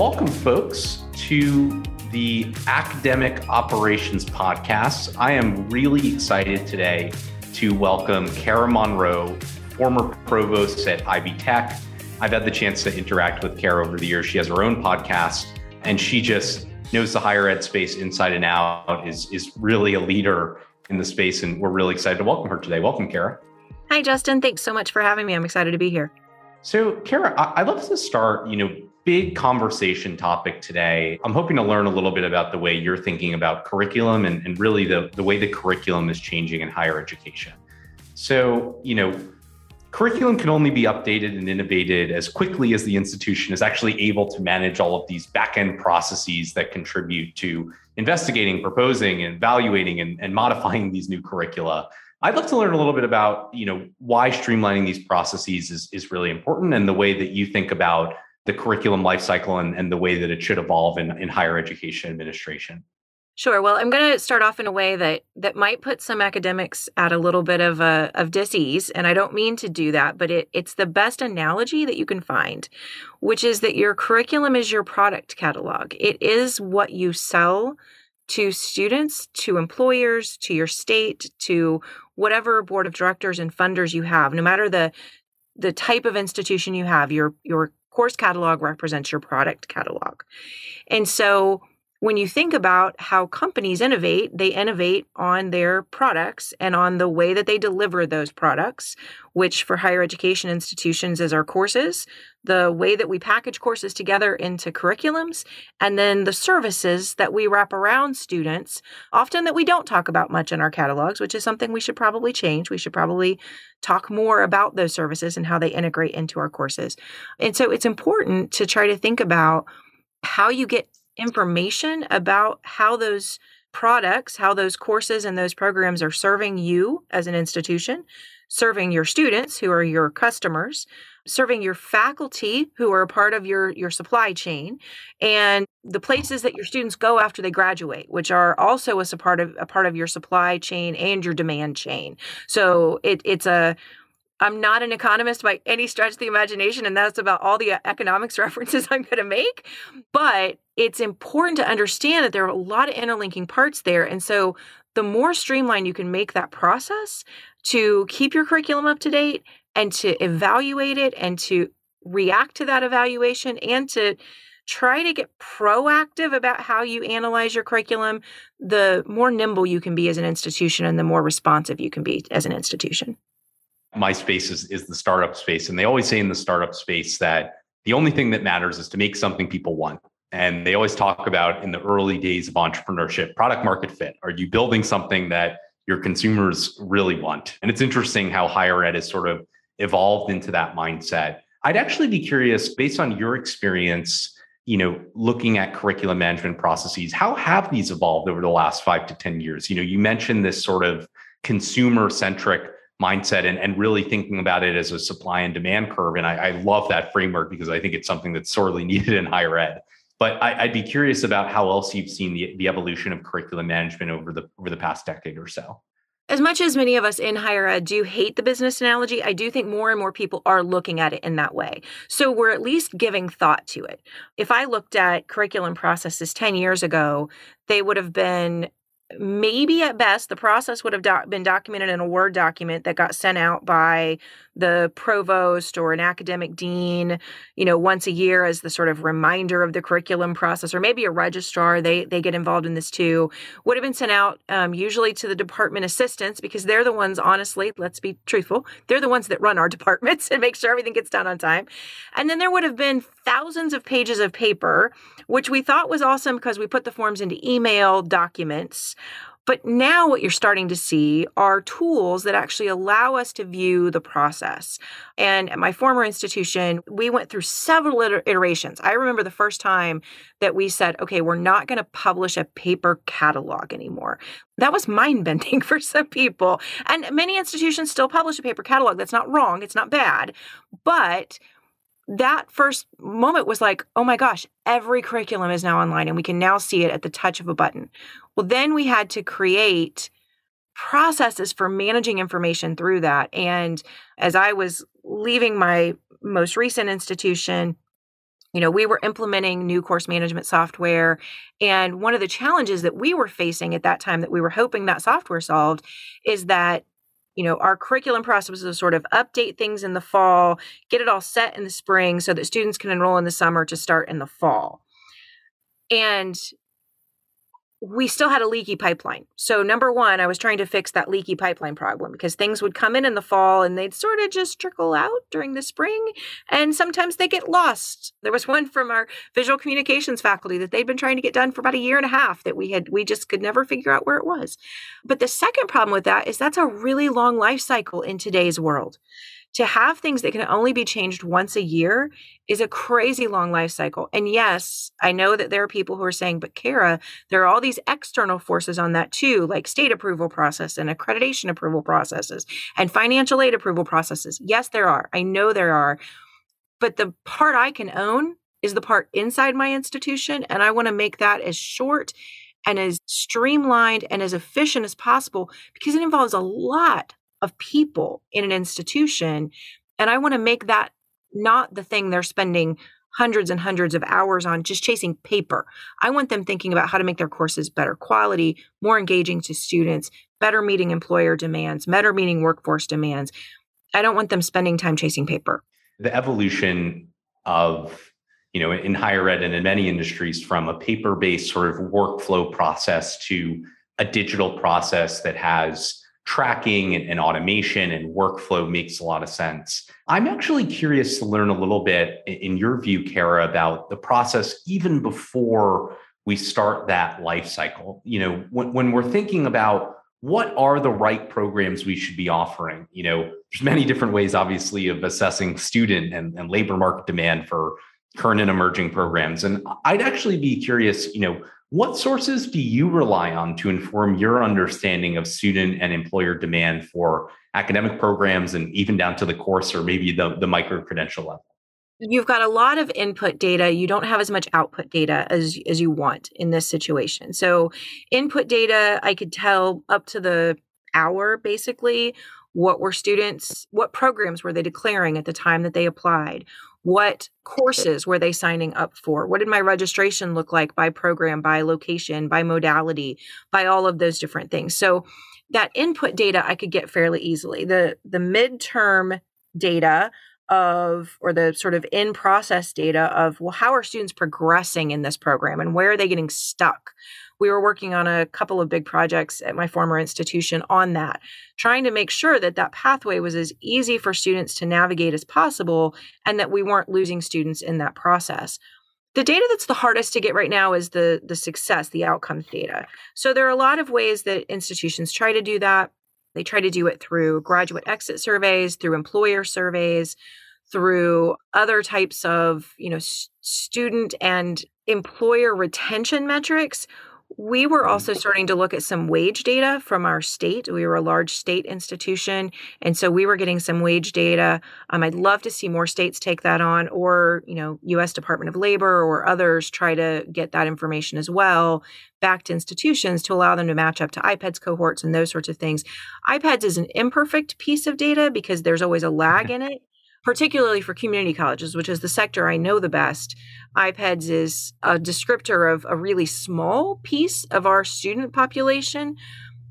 Welcome, folks, to the Academic Operations Podcast. I am really excited today to welcome Kara Monroe, former provost at Ivy Tech. I've had the chance to interact with Kara over the years. She has her own podcast, and she just knows the higher ed space inside and out, is, is really a leader in the space, and we're really excited to welcome her today. Welcome, Kara. Hi, Justin. Thanks so much for having me. I'm excited to be here. So, Kara, I'd love to start, you know, big conversation topic today. I'm hoping to learn a little bit about the way you're thinking about curriculum and, and really the, the way the curriculum is changing in higher education. So, you know, curriculum can only be updated and innovated as quickly as the institution is actually able to manage all of these back-end processes that contribute to investigating, proposing, and evaluating and, and modifying these new curricula. I'd love to learn a little bit about, you know, why streamlining these processes is, is really important and the way that you think about the curriculum lifecycle and, and the way that it should evolve in, in higher education administration. Sure. Well, I'm going to start off in a way that that might put some academics at a little bit of a of disease, and I don't mean to do that, but it, it's the best analogy that you can find, which is that your curriculum is your product catalog. It is what you sell to students, to employers, to your state, to whatever board of directors and funders you have. No matter the the type of institution you have, your your course catalog represents your product catalog. And so when you think about how companies innovate, they innovate on their products and on the way that they deliver those products, which for higher education institutions is our courses, the way that we package courses together into curriculums, and then the services that we wrap around students, often that we don't talk about much in our catalogs, which is something we should probably change. We should probably talk more about those services and how they integrate into our courses. And so it's important to try to think about how you get information about how those products, how those courses and those programs are serving you as an institution, serving your students who are your customers, serving your faculty who are a part of your your supply chain and the places that your students go after they graduate which are also a part of a part of your supply chain and your demand chain. So it, it's a I'm not an economist by any stretch of the imagination, and that's about all the uh, economics references I'm going to make. But it's important to understand that there are a lot of interlinking parts there. And so the more streamlined you can make that process to keep your curriculum up to date and to evaluate it and to react to that evaluation and to try to get proactive about how you analyze your curriculum, the more nimble you can be as an institution and the more responsive you can be as an institution my space is, is the startup space. And they always say in the startup space that the only thing that matters is to make something people want. And they always talk about in the early days of entrepreneurship, product market fit. Are you building something that your consumers really want? And it's interesting how higher ed has sort of evolved into that mindset. I'd actually be curious, based on your experience, you know, looking at curriculum management processes, how have these evolved over the last five to 10 years? You know, you mentioned this sort of consumer centric mindset and, and really thinking about it as a supply and demand curve. And I, I love that framework because I think it's something that's sorely needed in higher ed. But I, would be curious about how else you've seen the, the evolution of curriculum management over the over the past decade or so. As much as many of us in higher ed do hate the business analogy, I do think more and more people are looking at it in that way. So we're at least giving thought to it. If I looked at curriculum processes 10 years ago, they would have been maybe at best the process would have do- been documented in a word document that got sent out by the provost or an academic dean you know once a year as the sort of reminder of the curriculum process or maybe a registrar they they get involved in this too would have been sent out um, usually to the department assistants because they're the ones honestly let's be truthful they're the ones that run our departments and make sure everything gets done on time. And then there would have been thousands of pages of paper which we thought was awesome because we put the forms into email documents but now what you're starting to see are tools that actually allow us to view the process. And at my former institution, we went through several iterations. I remember the first time that we said, okay, we're not going to publish a paper catalog anymore. That was mind bending for some people. And many institutions still publish a paper catalog. That's not wrong, it's not bad. But that first moment was like, oh my gosh, every curriculum is now online and we can now see it at the touch of a button. Well, then we had to create processes for managing information through that. And as I was leaving my most recent institution, you know, we were implementing new course management software. And one of the challenges that we were facing at that time that we were hoping that software solved is that, you know, our curriculum process to sort of update things in the fall, get it all set in the spring so that students can enroll in the summer to start in the fall. And we still had a leaky pipeline. So, number one, I was trying to fix that leaky pipeline problem because things would come in in the fall and they'd sort of just trickle out during the spring. And sometimes they get lost. There was one from our visual communications faculty that they'd been trying to get done for about a year and a half that we had, we just could never figure out where it was. But the second problem with that is that's a really long life cycle in today's world to have things that can only be changed once a year is a crazy long life cycle. And yes, I know that there are people who are saying, but Kara, there are all these external forces on that too, like state approval process and accreditation approval processes and financial aid approval processes. Yes, there are. I know there are. But the part I can own is the part inside my institution. And I want to make that as short and as streamlined and as efficient as possible because it involves a lot of people in an institution. And I want to make that not the thing they're spending hundreds and hundreds of hours on just chasing paper. I want them thinking about how to make their courses better quality, more engaging to students, better meeting employer demands, better meeting workforce demands. I don't want them spending time chasing paper. The evolution of, you know, in higher ed and in many industries from a paper-based sort of workflow process to a digital process that has tracking and, and, automation and workflow makes a lot of sense. I'm actually curious to learn a little bit, in your view, Kara, about the process even before we start that life cycle. You know, when, when we're thinking about what are the right programs we should be offering, you know, there's many different ways, obviously, of assessing student and, and labor market demand for current and emerging programs. And I'd actually be curious, you know, what sources do you rely on to inform your understanding of student and employer demand for academic programs and even down to the course or maybe the, the micro credential level? You've got a lot of input data. You don't have as much output data as, as you want in this situation. So, input data, I could tell up to the hour basically what were students, what programs were they declaring at the time that they applied? What courses were they signing up for? What did my registration look like by program, by location, by modality, by all of those different things? So that input data I could get fairly easily. The the midterm data of or the sort of in process data of well how are students progressing in this program and where are they getting stuck we were working on a couple of big projects at my former institution on that, trying to make sure that that pathway was as easy for students to navigate as possible and that we weren't losing students in that process. The data that's the hardest to get right now is the the success, the outcomes data. So there are a lot of ways that institutions try to do that. They try to do it through graduate exit surveys, through employer surveys, through other types of, you know, student and employer retention metrics we were also starting to look at some wage data from our state. We were a large state institution, and so we were getting some wage data. Um, I'd love to see more states take that on, or you know, U.S. Department of Labor or others try to get that information as well back to institutions to allow them to match up to IPEDS cohorts and those sorts of things. IPEDS is an imperfect piece of data because there's always a lag in it particularly for community colleges, which is the sector I know the best. IPEDS is a descriptor of a really small piece of our student population,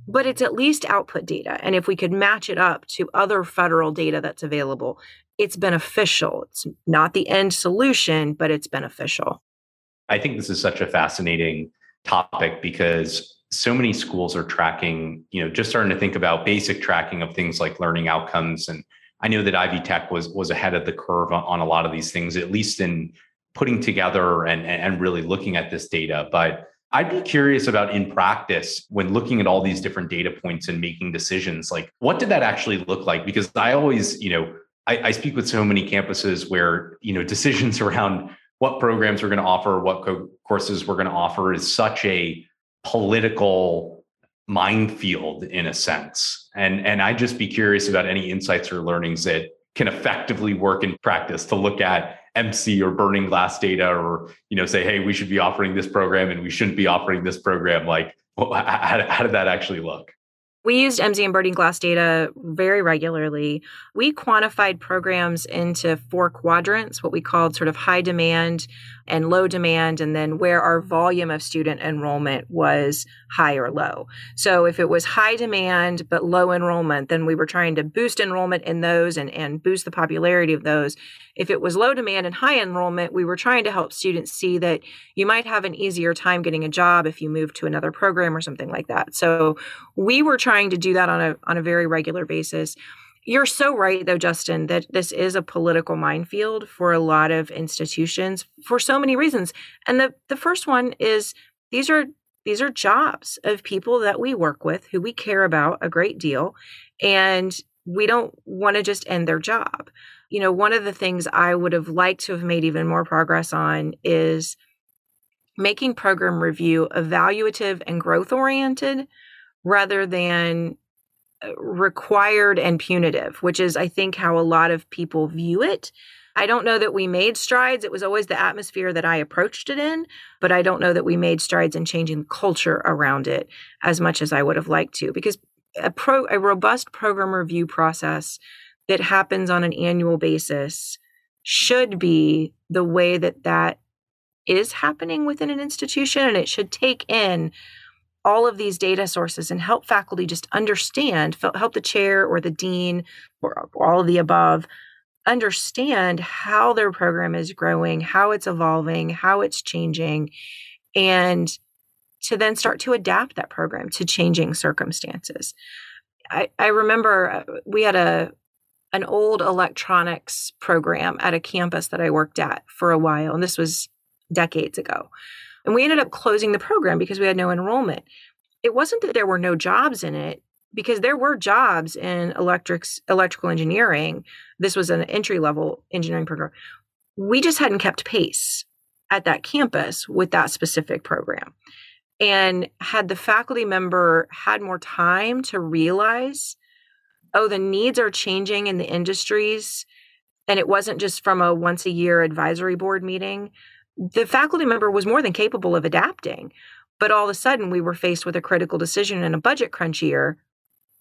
but it's at least output data. And if we could match it up to other federal data that's available, it's beneficial. It's not the end solution, but it's beneficial. I think this is such a fascinating topic because so many schools are tracking, you know, just starting to think about basic tracking of things like learning outcomes and I know that Ivy Tech was was ahead of the curve on, a lot of these things, at least in putting together and, and really looking at this data. But I'd be curious about in practice when looking at all these different data points and making decisions, like what did that actually look like? Because I always, you know, I, I speak with so many campuses where, you know, decisions around what programs we're going to offer, what co- courses we're going to offer is such a political minefield in a sense. And and I'd just be curious about any insights or learnings that can effectively work in practice to look at EMSI or burning glass data or you know say hey we should be offering this program and we shouldn't be offering this program like how, how did that actually look? We used EMSI and burning Glass data very regularly. We quantified programs into four quadrants, what we called sort of high demand and low demand, and then where our volume of student enrollment was high or low. So if it was high demand but low enrollment, then we were trying to boost enrollment in those and, and boost the popularity of those. If it was low demand and high enrollment, we were trying to help students see that you might have an easier time getting a job if you move to another program or something like that. So we were trying to do that on a on a very regular basis. You're so right, though, Justin, that this is a political minefield for a lot of institutions for so many reasons. And the, the first one is these are these are jobs of people that we work with who we care about a great deal. And we don't want to just end their job. You know, one of the things I would have liked to have made even more progress on is making program review evaluative and growth oriented rather than required and punitive, which is, I think, how a lot of people view it. I don't know that we made strides. It was always the atmosphere that I approached it in, but I don't know that we made strides in changing the culture around it as much as I would have liked to because a pro a robust program review process that happens on an annual basis should be the way that that is happening within an institution and it should take in all of these data sources and help faculty just understand, help the chair or the dean or all of the above understand how their program is growing, how it's evolving, how it's changing, and to then start to adapt that program to changing circumstances. I, I remember uh, we had a an old electronics program at a campus that I worked at for a while, and this was decades ago. And we ended up closing the program because we had no enrollment. It wasn't that there were no jobs in it, because there were jobs in electrics, electrical engineering. This was an entry level engineering program. We just hadn't kept pace at that campus with that specific program. And had the faculty member had more time to realize, oh, the needs are changing in the industries, and it wasn't just from a once a year advisory board meeting, the faculty member was more than capable of adapting. But all of a sudden, we were faced with a critical decision in a budget crunch year,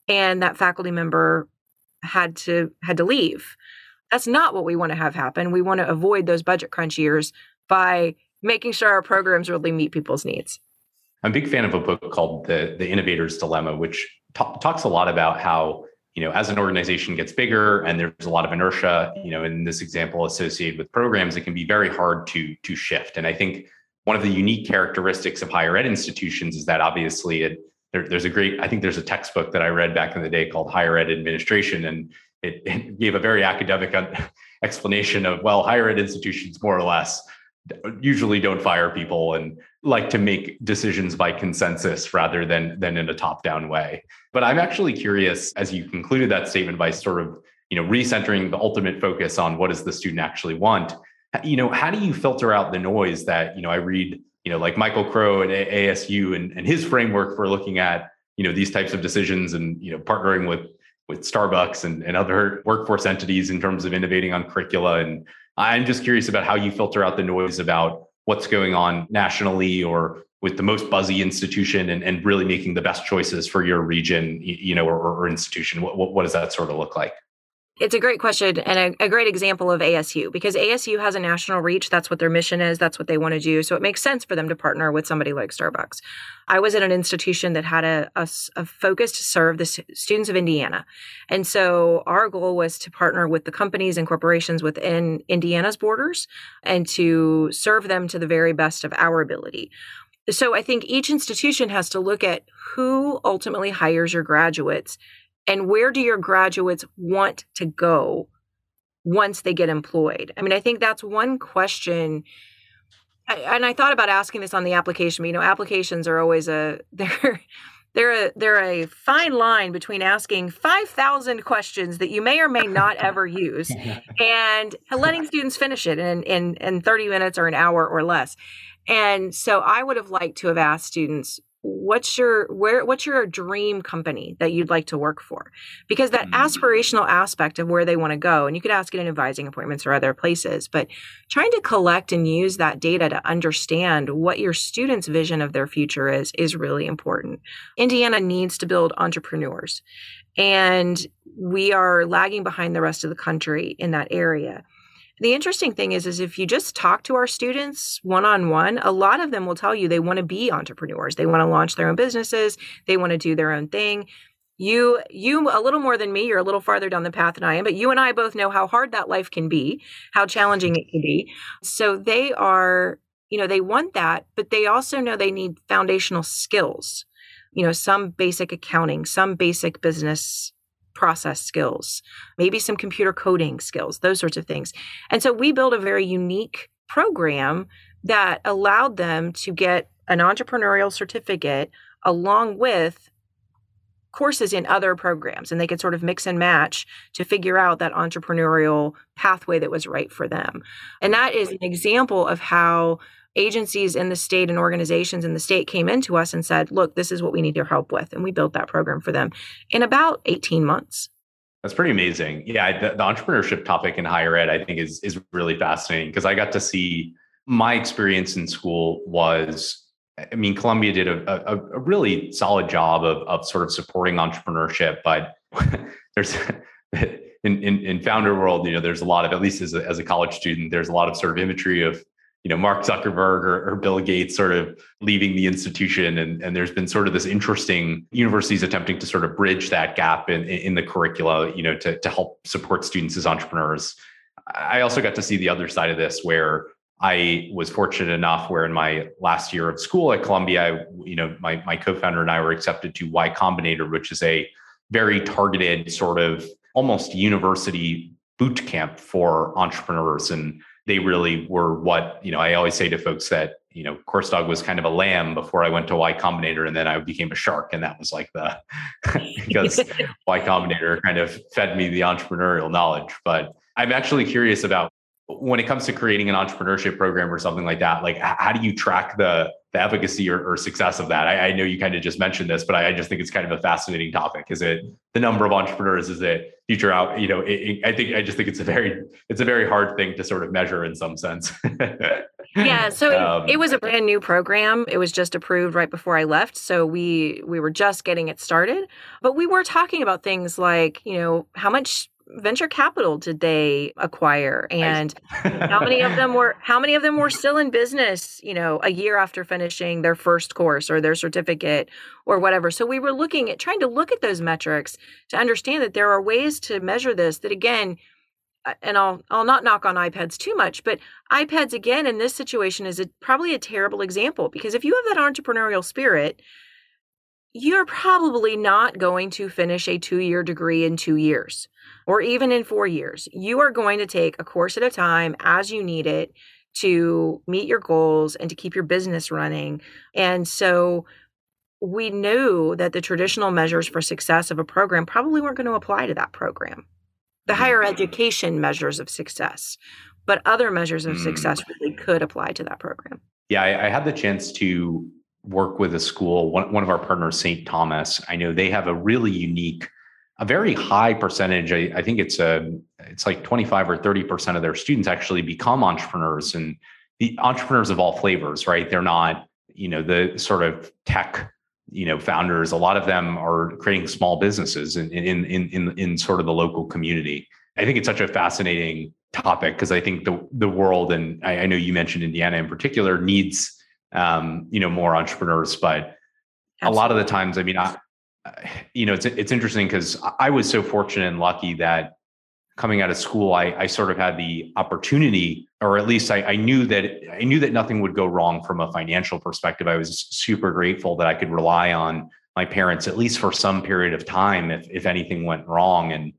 and that faculty member had to had to leave. That's not what we want to have happen. We want to avoid those budget crunch years by making sure our programs really meet people's needs. I'm a big fan of a book called The The Innovator's Dilemma, which t- talks a lot about how you know, as an organization gets bigger and there's a lot of inertia, you know, in this example associated with programs, it can be very hard to to shift. And I think one of the unique characteristics of higher ed institutions is that obviously it there, there's a great, I think there's a textbook that I read back in the day called Higher Ed Administration, and it, it gave a very academic explanation of well, higher ed institutions more or less usually don't fire people and like to make decisions by consensus rather than than in a top down way but i'm actually curious as you concluded that statement by sort of you know recentering the ultimate focus on what does the student actually want you know how do you filter out the noise that you know i read you know like michael crow at asu and, and his framework for looking at you know these types of decisions and you know partnering with with starbucks and, and other workforce entities in terms of innovating on curricula? And I'm just curious about how you filter out the noise about what's going on nationally or with the most buzzy institution and, and really making the best choices for your region, you know, or, or institution. What, what, what does that sort of look like? It's a great question and a, a, great example of ASU because ASU has a national reach. That's what their mission is. That's what they want to do. So it makes sense for them to partner with somebody like Starbucks. I was at an institution that had a, a, a focus to serve the students of Indiana. And so our goal was to partner with the companies and corporations within Indiana's borders and to serve them to the very best of our ability. So I think each institution has to look at who ultimately hires your graduates and where do your graduates want to go once they get employed? I mean, I think that's one question. and I thought about asking this on the application. But, you know, applications are always a they're they're a they're a fine line between asking 5000 questions that you may or may not ever use and letting students finish it in, in in 30 minutes or an hour or less and so i would have liked to have asked students what's your where what's your dream company that you'd like to work for? Because that mm-hmm. aspirational aspect of where they want to go and you could ask it in advising appointments or other places but trying to collect and use that data to understand what your students vision of their future is is really important. Indiana needs to build entrepreneurs and we are lagging behind the rest of the country in that area the interesting thing is is if you just talk to our students one on one a lot of them will tell you they want to be entrepreneurs. They want to launch their own businesses. They want to do their own thing. You you a little more than me you're a little farther down the path than i am but you and i both know how hard that life can be how challenging it can be. So they are you know they want that but they also know they need foundational skills you know some basic accounting some basic business process skills, maybe some computer coding skills, those sorts of things. And so we built a very unique program that allowed them to get an entrepreneurial certificate along with courses in other programs and they could sort of mix and match to figure out that entrepreneurial pathway that was right for them. And that is an example of how agencies in the state and organizations in the state came into us and said, look, this is what we need your help with. And we built that program for them in about 18 months. That's pretty amazing. Yeah, the, the entrepreneurship topic in higher ed, I think, is is really fascinating because I got to see my experience in school was I mean, Columbia did a, a, a, really solid job of, of sort of supporting entrepreneurship, but there's in, in, in founder world, you know, there's a lot of, at least as a, as a college student, there's a lot of sort of imagery of you know Mark Zuckerberg or, or, Bill Gates sort of leaving the institution, and, and there's been sort of this interesting universities attempting to sort of bridge that gap in, in the curricula, you know, to to help support students as entrepreneurs. I also got to see the other side of this where I was fortunate enough where in my last year of school at Columbia, I, you know, my my co-founder and I were accepted to Y Combinator, which is a very targeted sort of almost university boot camp for entrepreneurs and they really were what you know i always say to folks that you know Coursedog was kind of a lamb before i went to y combinator and then i became a shark and that was like the because y combinator kind of fed me the entrepreneurial knowledge. But i'm actually curious about when it comes to creating an entrepreneurship program or something like that like how do you track the the efficacy or, or success of that? I, I know you kind of just mentioned this but I, I, just think it's kind of a fascinating topic. Is it the number of entrepreneurs? Is it future out you know it, it, i think i just think it's a very it's a very hard thing to sort of measure in some sense. Yeah so um, it, it was a brand new program. It was just approved right before i left so we we were just getting it started. But we were talking about things like you know how much venture capital did they acquire? And how many of them were how many of them were still in business you know a year after finishing their first course or their certificate or whatever? So we were looking at trying to look at those metrics to understand that there are ways to measure this that again uh, and I'll I'll not knock on IPEDS too much, but IPEDS again in this situation is a, probably a terrible example because if you have that entrepreneurial spirit, you're probably not going to finish a two year degree in two years or even in four years. You are going to take a course at a time as you need it to meet your goals and to keep your business running. And so we knew that the traditional measures for success of a program probably weren't going to apply to that program. The higher mm. education measures of success, but other measures of success mm. really could apply to that program. Yeah, I, I had the chance to work with a school, one, one of our partners, St. Thomas. I know they have a really unique, a very high percentage. I, I think it's a, it's like 25 or 30% of their students actually become entrepreneurs and the entrepreneurs of all flavors, right? They're not, you know, the sort of tech, you know, founders. A lot of them are creating small businesses in, in, in, in, in sort of the local community. I think it's such a fascinating topic because I think the, the world, and I, I know you mentioned Indiana in particular, needs um, you know, more entrepreneurs. But Absolutely. a lot of the times, I mean, I, you know, it's it's interesting because I was so fortunate and lucky that coming out of school, I, I sort of had the opportunity, or at least I, I knew that I knew that nothing would go wrong from a financial perspective. I was super grateful that I could rely on my parents at least for some period of time if if anything went wrong. And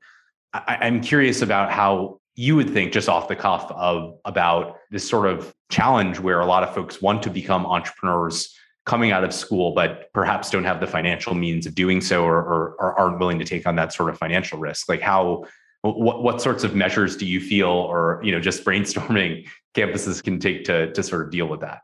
I, I'm curious about how you would think just off the cuff of about this sort of challenge where a lot of folks want to become entrepreneurs coming out of school, but perhaps don't have the financial means of doing so or, or, or aren't willing to take on that sort of financial risk. Like how what, what sorts of measures do you feel or you know just brainstorming campuses can take to, to sort of deal with that?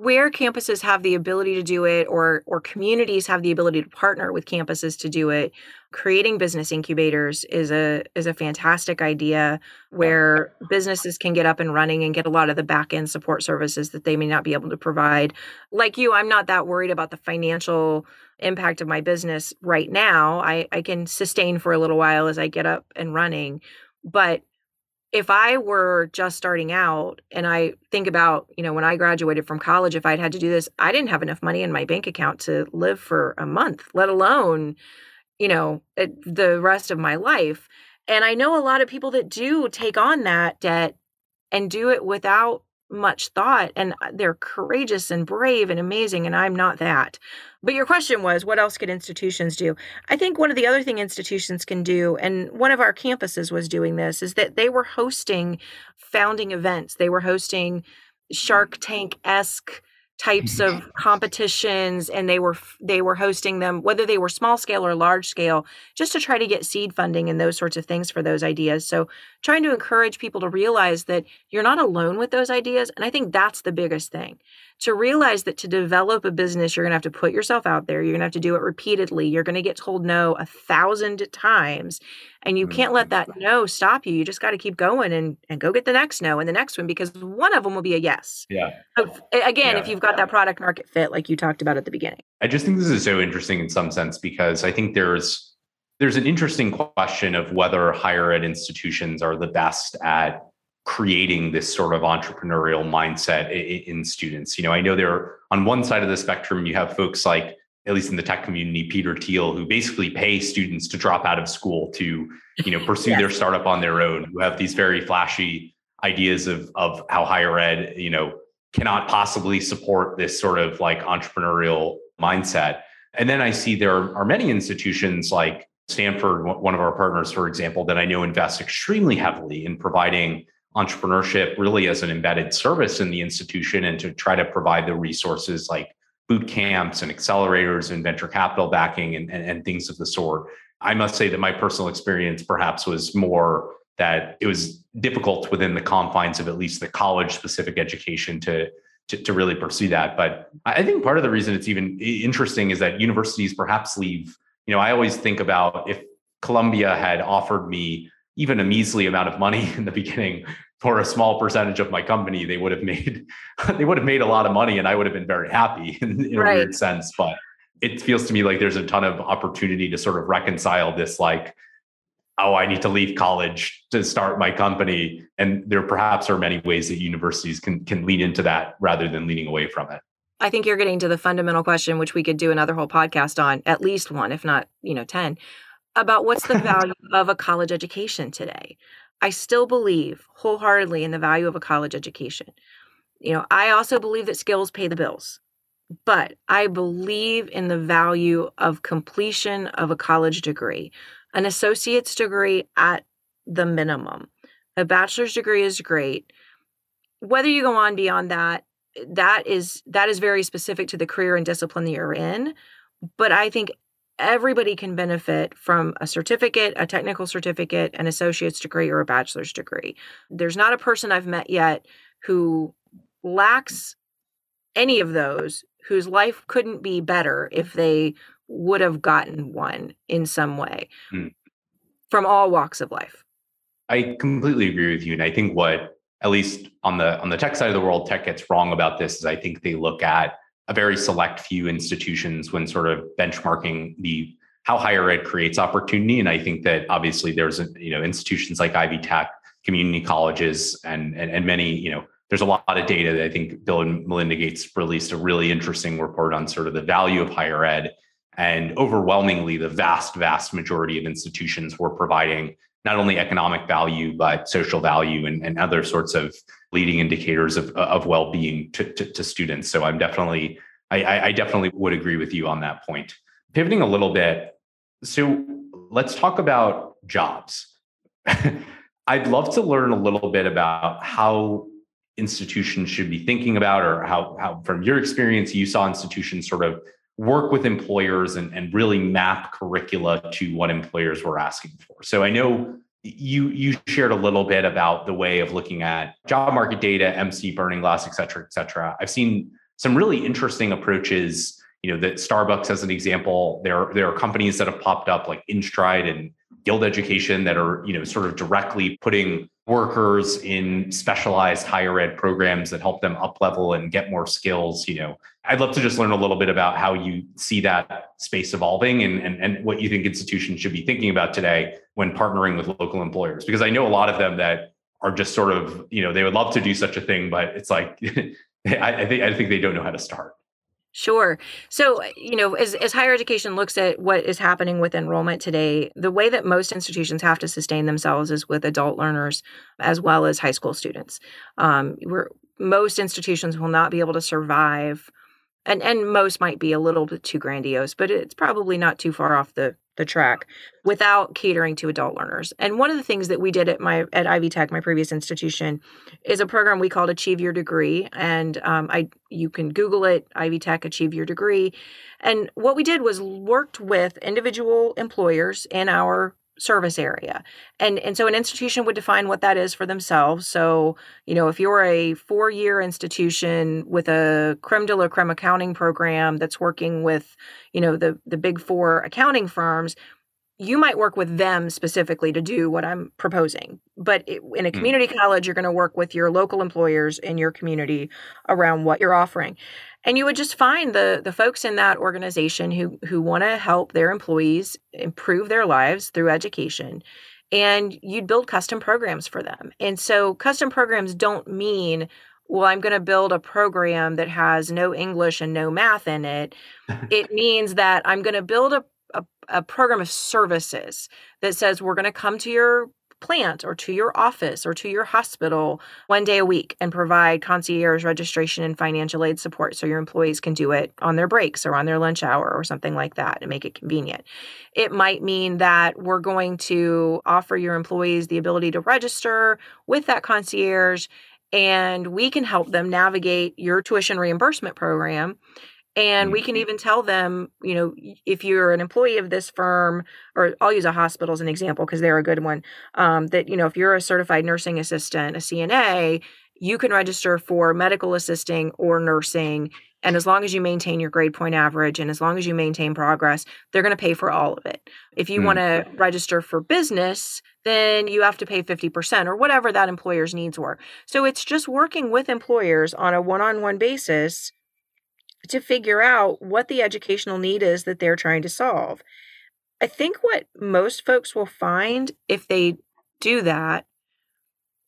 where campuses have the ability to do it or or communities have the ability to partner with campuses to do it creating business incubators is a is a fantastic idea where businesses can get up and running and get a lot of the back end support services that they may not be able to provide. Like you i'm not that worried about the financial impact of my business right now. I i can sustain for a little while as i get up and running. But if I were just starting out and I think about, you know, when I graduated from college, if I'd had to do this, I didn't have enough money in my bank account to live for a month, let alone, you know, the rest of my life. And I know a lot of people that do take on that debt and do it without much thought and uh, they're courageous and brave and amazing and I'm not that. But your question was what else could institutions do? I think one of the other thing institutions can do and one of our campuses was doing this is that they were hosting founding events. They were hosting Shark Tank-esque types mm-hmm. of competitions and they were they were hosting them whether they were small scale or large scale just to try to get seed funding and those sorts of things for those ideas. So trying to encourage people to realize that you're not alone with those ideas and i think that's the biggest thing to realize that to develop a business, you're going to have to put yourself out there. You're going to have to do it repeatedly. You're going to get told no a thousand times. And you mm, can't let that no stop you. You just got to keep going and, and go get the next no and the next one because one of them will be a yes. Yeah. again, yeah. if you've got that product market fit, like you talked about at the beginning. I just think this is so interesting in some sense because I think there's there's an interesting question of whether higher ed institutions are the best at creating this sort of entrepreneurial mindset in, students. You know, I know there are, on one side of the spectrum, you have folks like, at least in the tech community, Peter Thiel, who basically pay students to drop out of school to, you know, pursue yes. their startup on their own, who have these very flashy ideas of of how higher ed, you know, cannot possibly support this sort of like entrepreneurial mindset. And then I see there are many institutions like Stanford, one of our partners, for example, that I know invest extremely heavily in providing entrepreneurship really as an embedded service in the institution and to try to provide the resources like boot camps and accelerators and venture capital backing and, and, and things of the sort. I must say that my personal experience perhaps was more that it was difficult within the confines of at least the college specific education to, to, to really pursue that. But I think part of the reason it's even interesting is that universities perhaps leave, you know, I always think about if Columbia had offered me even a measly amount of money in the beginning for a small percentage of my company, they would have made they would have made a lot of money, and I would have been very happy in, in right. a weird sense. But it feels to me like there's a ton of opportunity to sort of reconcile this, like, oh, I need to leave college to start my company, and there perhaps are many ways that universities can can lean into that rather than leaning away from it. I think you're getting to the fundamental question, which we could do another whole podcast on, at least one, if not, you know, ten about what's the value of a college education today. I still believe wholeheartedly in the value of a college education. You know, I also believe that skills pay the bills, but I believe in the value of completion of a college degree, an associate's degree at the minimum. A bachelor's degree is great. Whether you go on beyond that, that is that is very specific to the career and discipline that you're in. But I think everybody can benefit from a certificate, a technical certificate, an associate's degree, or a bachelor's degree. There's not a person I've met yet who lacks any of those whose life couldn't be better if they would have gotten one in some way mm. from all walks of life. I completely agree with you. And I think what at least on the on the tech side of the world, tech gets wrong about this is I think they look at a very select few institutions when sort of benchmarking the how higher ed creates opportunity. And I think that obviously there's you know institutions like Ivy Tech, community colleges, and and, and many you know there's a lot of data that I think Bill and Melinda Gates released a really interesting report on sort of the value of higher ed. And overwhelmingly, the vast, vast majority of institutions were providing not only economic value, but social value and, and other sorts of leading indicators of, of well-being to, to, to students. So I'm definitely, I, I definitely would agree with you on that point. Pivoting a little bit, so let's talk about jobs. I'd love to learn a little bit about how institutions should be thinking about, or how, how from your experience, you saw institutions sort of work with employers and, and really map curricula to what employers were asking for. So I know you you shared a little bit about the way of looking at job market data, EMSI, Burning Glass, et cetera, et cetera. I've seen some really interesting approaches. You know, that Starbucks, as an example, there there are companies that have popped up like InStride and Guild Education that are you know sort of directly putting workers in specialized higher ed programs that help them up level and get more skills you know. I'd love to just learn a little bit about how you see that space evolving and, and, and what you think institutions should be thinking about today when partnering with local employers because i know a lot of them that are just sort of you know they would love to do such a thing but it's like I, I think i think they don't know how to start Sure. So, you know, as, as higher education looks at what is happening with enrollment today, the way that most institutions have to sustain themselves is with adult learners as well as high school students. Um, we're, most institutions will not be able to survive, and, and most might be a little bit too grandiose, but it's probably not too far off the the track without catering to adult learners. And one of the things that we did at my at Ivy Tech, my previous institution, is a program we called Achieve Your Degree. And um, I you can Google it, Ivy Tech Achieve Your Degree. And what we did was worked with individual employers in our service area. And and so an institution would define what that is for themselves. So, you know, if you're a four-year institution with a creme de la creme accounting program that's working with, you know, the the big four accounting firms, you might work with them specifically to do what I'm proposing. But it, in a hmm. community mm. college, you're going to work with your local employers in your community around what you're offering and you would just find the the folks in that organization who who want to help their employees improve their lives through education and you'd build custom programs for them and so custom programs don't mean well i'm going to build a program that has no english and no math in it it means that i'm going to build a, a, a program of services that says we're going to come to your plant or to your office or to your hospital one day a week and provide concierge registration and financial aid support so your employees can do it on their breaks or on their lunch hour or something like that and make it convenient. It might mean that we're going to offer your employees the ability to register with that concierge and we can help them navigate your tuition reimbursement program and we can mm-hmm. even tell them, you know, if you're an employee of this firm, or I'll use a hospital as an example because they're a good one, um, that, you know, if you're a certified nursing assistant, a CNA, you can register for medical assisting or nursing. And as long as you maintain your grade point average and as long as you maintain progress, they're going to pay for all of it. If you mm. want to register for business, then you have to pay 50% or whatever that employer's needs were. So it's just working with employers on a one on one basis to figure out what the educational need is that they're trying to solve. I think what most folks will find if they do that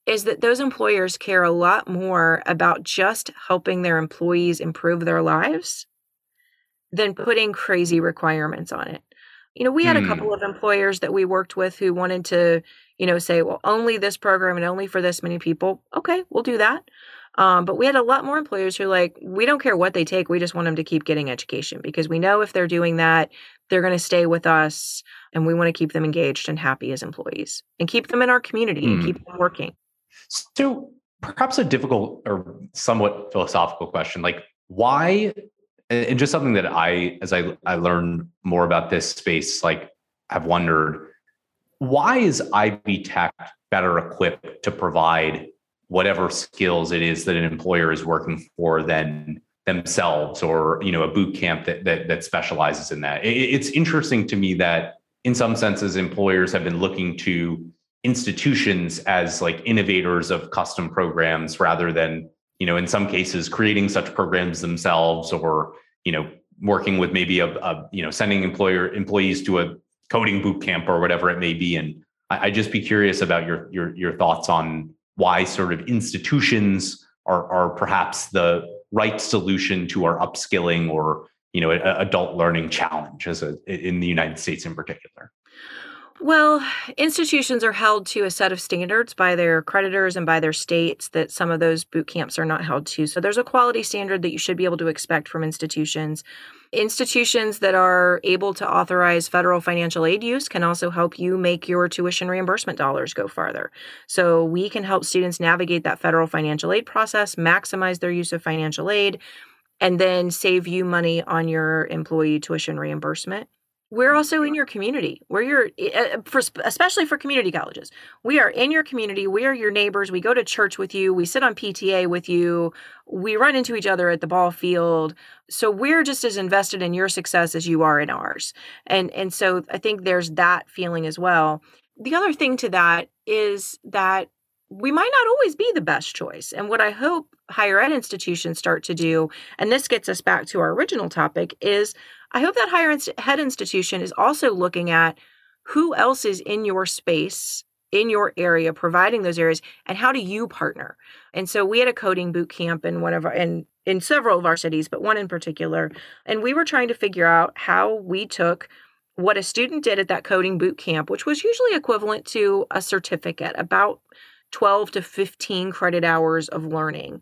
is that those employers care a lot more about just helping their employees improve their lives than putting crazy requirements on it. You know, we had a couple hmm. of employers that we worked with who wanted to, you know, say, well, only this program and only for this many people. Okay, we'll do that. Um, but we had a lot more employers who like, we don't care what they take. We just want them to keep getting education because we know if they're doing that, they're going to stay with us and we want to keep them engaged and happy as employees and keep them in our community mm. and keep them working. So perhaps a difficult or somewhat philosophical question, like why, and just something that I, as I, I learned more about this space, like I've wondered, why is Ivy Tech better equipped to provide whatever skills it is that an employer is working for than themselves or you know a boot camp that that, that specializes in that. It, it's interesting to me that in some senses employers have been looking to institutions as like innovators of custom programs rather than you know in some cases creating such programs themselves or you know working with maybe a, a you know sending employer employees to a coding boot camp or whatever it may be. And I, i'd just be curious about your your your thoughts on why sort of institutions are, are perhaps the right solution to our upskilling or you know adult learning challenge as a, in the United States in particular. Well, institutions are held to a set of standards by their creditors and by their states that some of those boot camps are not held to. So there's a quality standard that you should be able to expect from institutions. Institutions that are able to authorize federal financial aid use can also help you make your tuition reimbursement dollars go farther. So we can help students navigate that federal financial aid process, maximize their use of financial aid, and then save you money on your employee tuition reimbursement we're also in your community. We're your, uh, for, especially for community colleges. We are in your community. We are your neighbors. We go to church with you. We sit on PTA with you. We run into each other at the ball field. So we're just as invested in your success as you are in ours. And and so I think there's that feeling as well. The other thing to that is that we might not always be the best choice. And what I hope higher ed institutions start to do, and this gets us back to our original topic, is I hope that higher ed institution is also looking at who else is in your space in your area providing those areas and how do you partner? And so we had a coding boot camp in one of our in in several of our cities but one in particular and we were trying to figure out how we took what a student did at that coding boot camp which was usually equivalent to a certificate about 12 to 15 credit hours of learning.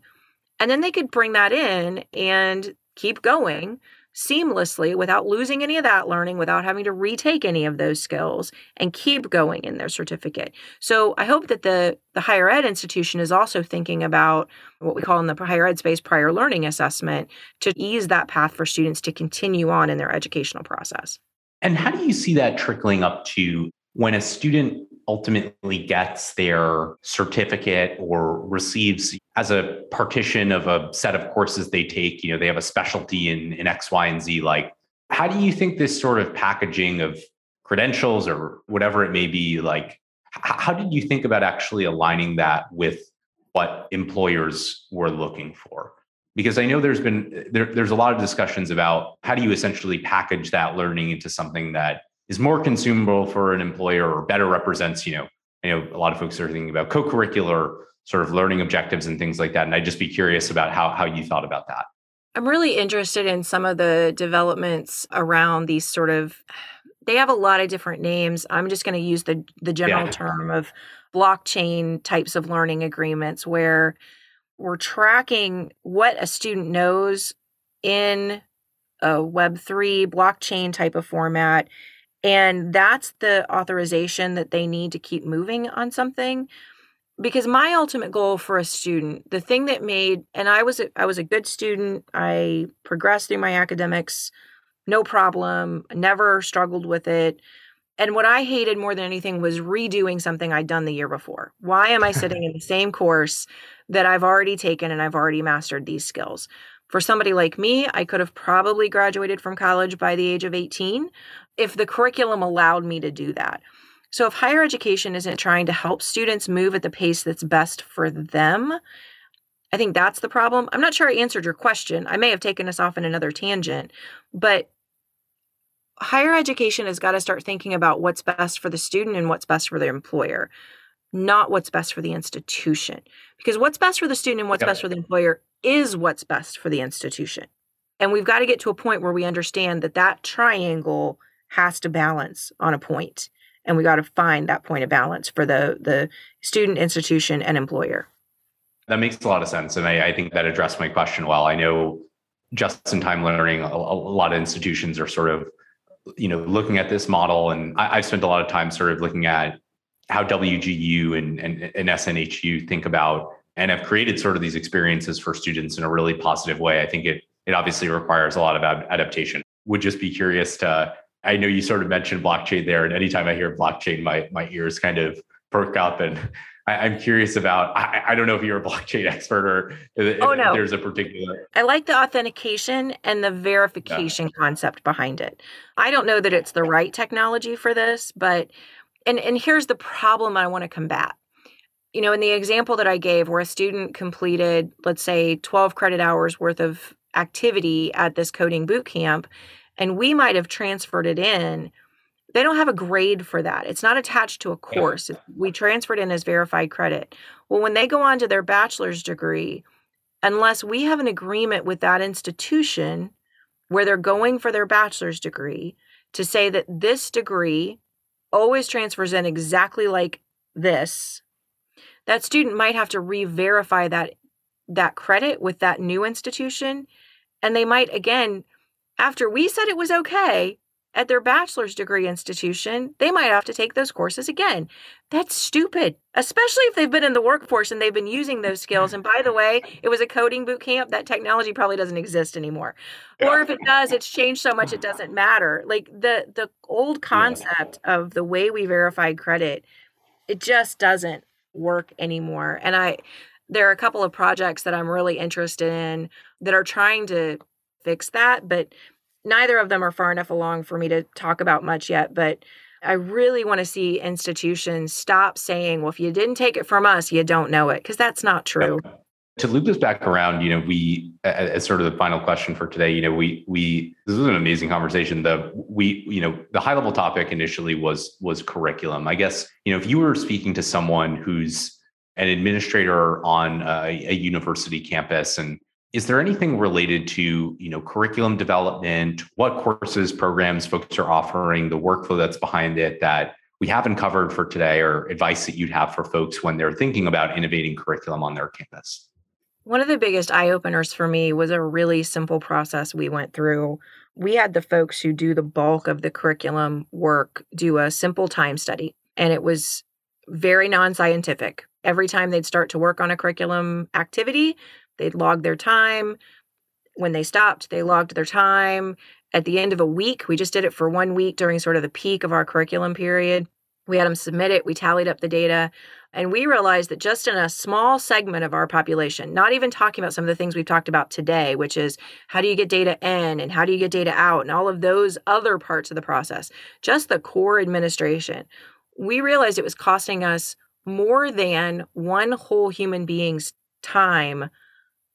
And then they could bring that in and keep going seamlessly without losing any of that learning, without having to retake any of those skills and keep going in their certificate. So I hope that the, the higher ed institution is also thinking about what we call in the higher ed space prior learning assessment to ease that path for students to continue on in their educational process. And how do you see that trickling up to when a student ultimately gets their certificate or receives as a partition of a set of courses they take, you know, they have a specialty in, in X, Y, and Z. Like, how do you think this sort of packaging of credentials or whatever it may be, like, how did you think about actually aligning that with what employers were looking for? Because I know there's been there, there's a lot of discussions about how do you essentially package that learning into something that is more consumable for an employer or better represents, you know, I know a lot of folks are thinking about co-curricular sort of learning objectives and things like that. And I'd just be curious about how how you thought about that. I'm really interested in some of the developments around these sort of they have a lot of different names. I'm just going to use the the general yeah. term of blockchain types of learning agreements where we're tracking what a student knows in a web3 blockchain type of format and that's the authorization that they need to keep moving on something. Because my ultimate goal for a student the thing that made and i was a, i was a good student. I progressed through my academics no problem never struggled with it. And what i hated more than anything was redoing something i'd done the year before. Why am i sitting in the same course that i've already taken and i've already mastered these skills for somebody like me, I could have probably graduated from college by the age of 18 if the curriculum allowed me to do that. So, if higher education isn't trying to help students move at the pace that's best for them, I think that's the problem. I'm not sure I answered your question. I may have taken us off in another tangent, but higher education has got to start thinking about what's best for the student and what's best for their employer, not what's best for the institution. Because what's best for the student and what's best for the employer is what's best for the institution. And we've got to get to a point where we understand that that triangle has to balance on a point and we got to find that point of balance for the the student institution and employer that makes a lot of sense and i, I think that addressed my question well i know just in time learning a, a, lot of institutions are sort of you know looking at this model and I, have spent a lot of time sort of looking at how wgu and, and, and snhu think about and have created sort of these experiences for students in a really positive way i think it it obviously requires a lot of adaptation would just be curious to I know you sort of mentioned blockchain there, and anytime I hear blockchain, my my ears kind of perk up, and I, am curious about. I, I, don't know if you're a blockchain expert or oh, no. there's a particular. I like the authentication and the verification yeah. concept behind it. I don't know that it's the right technology for this, but and and here's the problem I want to combat. You know, in the example that I gave, where a student completed, let's say, 12 credit hours worth of activity at this coding boot camp and we might have transferred it in they don't have a grade for that it's not attached to a course yeah. we transferred in as verified credit well when they go on to their bachelor's degree unless we have an agreement with that institution where they're going for their bachelor's degree to say that this degree always transfers in exactly like this that student might have to re-verify that that credit with that new institution. And they might again after we said it was okay, at their bachelor's degree institution, they might have to take those courses again. That's stupid, especially if they've been in the workforce and they've been using those skills. And by the way, it was a coding boot camp. That technology probably doesn't exist anymore. Or if it does, it's changed so much it doesn't matter. Like the the old concept of the way we verify credit, it just doesn't work anymore. And I there are a couple of projects that I'm really interested in that are trying to fix that, but neither of them are far enough along for me to talk about much yet. But I really want to see institutions stop saying, well, if you didn't take it from us, you don't know it, because that's not true. To loop this back around, you know, we as sort of the final question for today, you know, we we this was an amazing conversation. The we, you know, the high level topic initially was was curriculum. I guess, you know, if you were speaking to someone who's an administrator on a, a university campus and is there anything related to you know curriculum development? What courses programs folks are offering the workflow that's behind it that we haven't covered for today or advice that you'd have for folks when they're thinking about innovating curriculum on their campus? One of the biggest eye openers for me was a really simple process we went through. We had the folks who do the bulk of the curriculum work do a simple time study and it was very non-scientific. Every time they'd start to work on a curriculum activity, they'd log their time. When they stopped, they logged their time. At the end of a week, we just did it for one week during sort of the peak of our curriculum period. We had them submit it, we tallied up the data, and we realized that just in a small segment of our population, not even talking about some of the things we've talked about today, which is how do you get data in and how do you get data out and all of those other parts of the process, just the core administration, we realized it was costing us more than one whole human being's time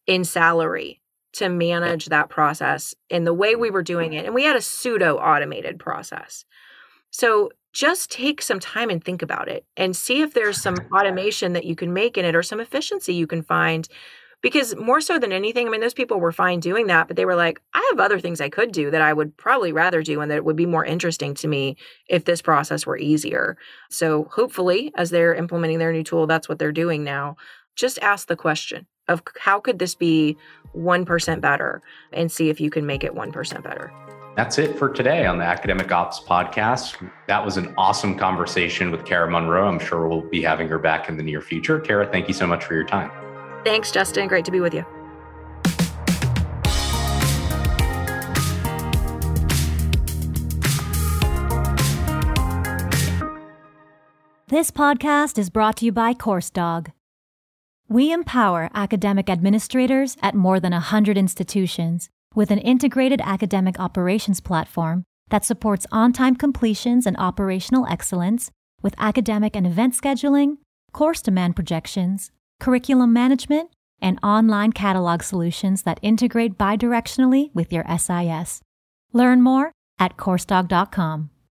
in salary to manage that process in the way we mm. were doing it. And we had a pseudo automated process. So just take some time and think about it and see if there's some automation that you can make in it or some efficiency you can find because more so than anything, I mean, those people were fine doing that, but they were like, I have other things I could do that I would probably rather do and that would be more interesting to me if this process were easier. So hopefully, as they're implementing their new tool, that's what they're doing now. Just ask the question of how could this be 1% better and see if you can make it 1% better. That's it for today on the Academic Ops podcast. That was an awesome conversation with Kara Monroe. I'm sure we'll be having her back in the near future. Kara, thank you so much for your time. Thanks, Justin. Great to be with you. This podcast is brought to you by Coursedog. We empower academic administrators at more than 100 institutions with an integrated academic operations platform that supports on time completions and operational excellence with academic and event scheduling, course demand projections, curriculum management, and online catalog solutions that integrate bidirectionally with your SIS. Learn more at Coursedog.com.